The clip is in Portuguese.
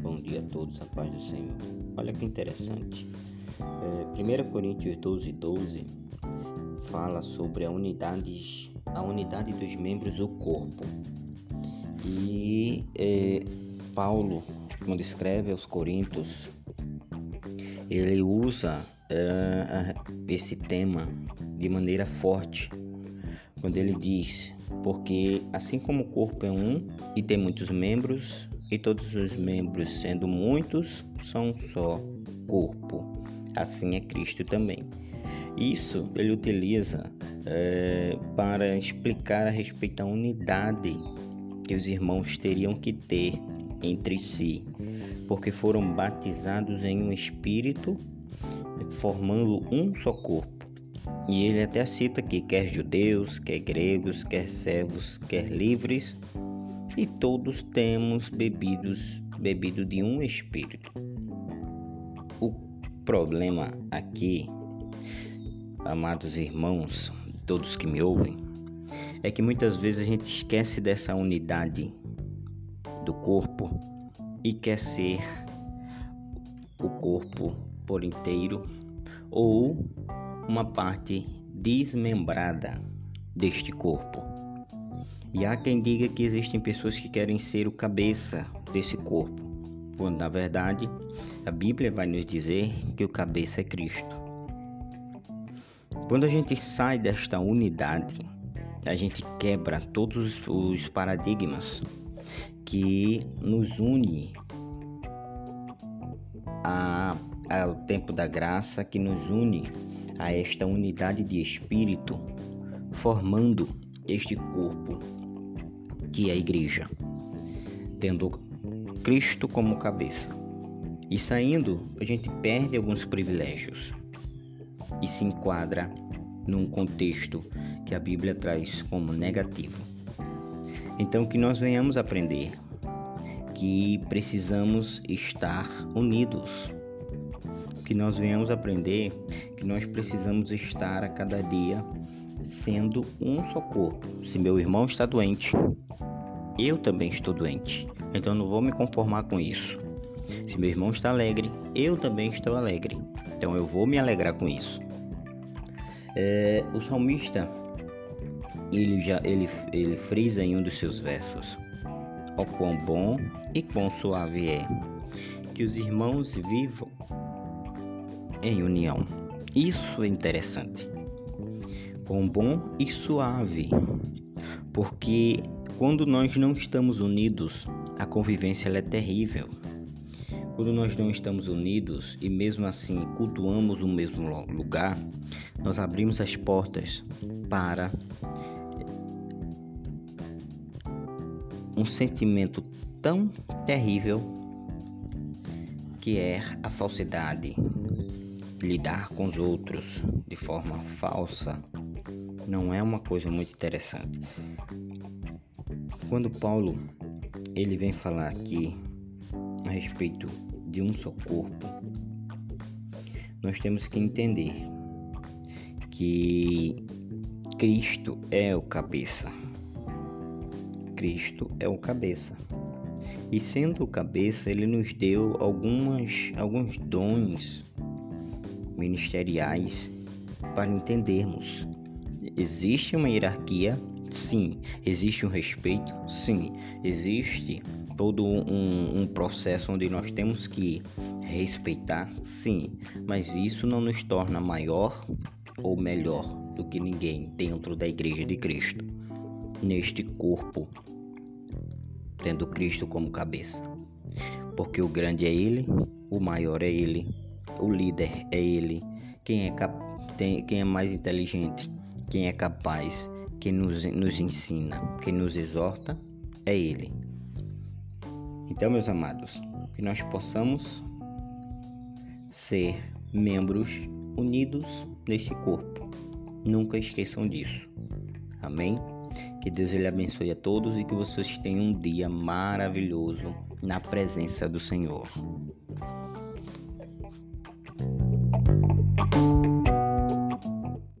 bom dia a todos, a paz do Senhor. Olha que interessante. É, 1 Coríntios 12, 12 fala sobre a unidade, a unidade dos membros do corpo. E é, Paulo, quando escreve aos Coríntios, ele usa é, esse tema de maneira forte quando ele diz: Porque assim como o corpo é um e tem muitos membros, e todos os membros, sendo muitos, são só corpo, assim é Cristo também. Isso ele utiliza é, para explicar a respeito da unidade que os irmãos teriam que ter entre si, porque foram batizados em um espírito, formando um só corpo. E ele até cita que quer judeus, quer gregos, quer servos, quer livres, e todos temos bebidos, bebido de um espírito. O problema aqui, amados irmãos, todos que me ouvem, é que muitas vezes a gente esquece dessa unidade do corpo e quer ser o corpo por inteiro ou uma parte desmembrada deste corpo. E há quem diga que existem pessoas que querem ser o cabeça desse corpo, quando na verdade a Bíblia vai nos dizer que o cabeça é Cristo. Quando a gente sai desta unidade, a gente quebra todos os paradigmas que nos une ao tempo da graça, que nos une a esta unidade de espírito, formando este corpo que é a igreja, tendo Cristo como cabeça. E saindo, a gente perde alguns privilégios e se enquadra num contexto que a Bíblia traz como negativo. Então, que nós venhamos aprender que precisamos estar unidos, que nós venhamos aprender que nós precisamos estar a cada dia sendo um só corpo. Se meu irmão está doente, eu também estou doente. Então não vou me conformar com isso. Se meu irmão está alegre, eu também estou alegre. Então eu vou me alegrar com isso. É, o salmista ele já ele, ele frisa em um dos seus versos: Ó quão bom e quão suave é que os irmãos vivam em união. Isso é interessante bom e suave, porque quando nós não estamos unidos, a convivência é terrível. Quando nós não estamos unidos e mesmo assim cultuamos o mesmo lugar, nós abrimos as portas para um sentimento tão terrível que é a falsidade, lidar com os outros de forma falsa, não é uma coisa muito interessante. Quando Paulo ele vem falar aqui a respeito de um só corpo, nós temos que entender que Cristo é o cabeça. Cristo é o cabeça. E sendo o cabeça, ele nos deu algumas, alguns dons ministeriais para entendermos Existe uma hierarquia? Sim. Existe um respeito? Sim. Existe todo um, um processo onde nós temos que respeitar? Sim. Mas isso não nos torna maior ou melhor do que ninguém dentro da Igreja de Cristo, neste corpo, tendo Cristo como cabeça. Porque o grande é Ele, o maior é Ele, o líder é Ele, quem é, cap... quem é mais inteligente quem é capaz, quem nos, nos ensina, quem nos exorta é Ele. Então, meus amados, que nós possamos ser membros unidos neste corpo. Nunca esqueçam disso. Amém? Que Deus ele abençoe a todos e que vocês tenham um dia maravilhoso na presença do Senhor.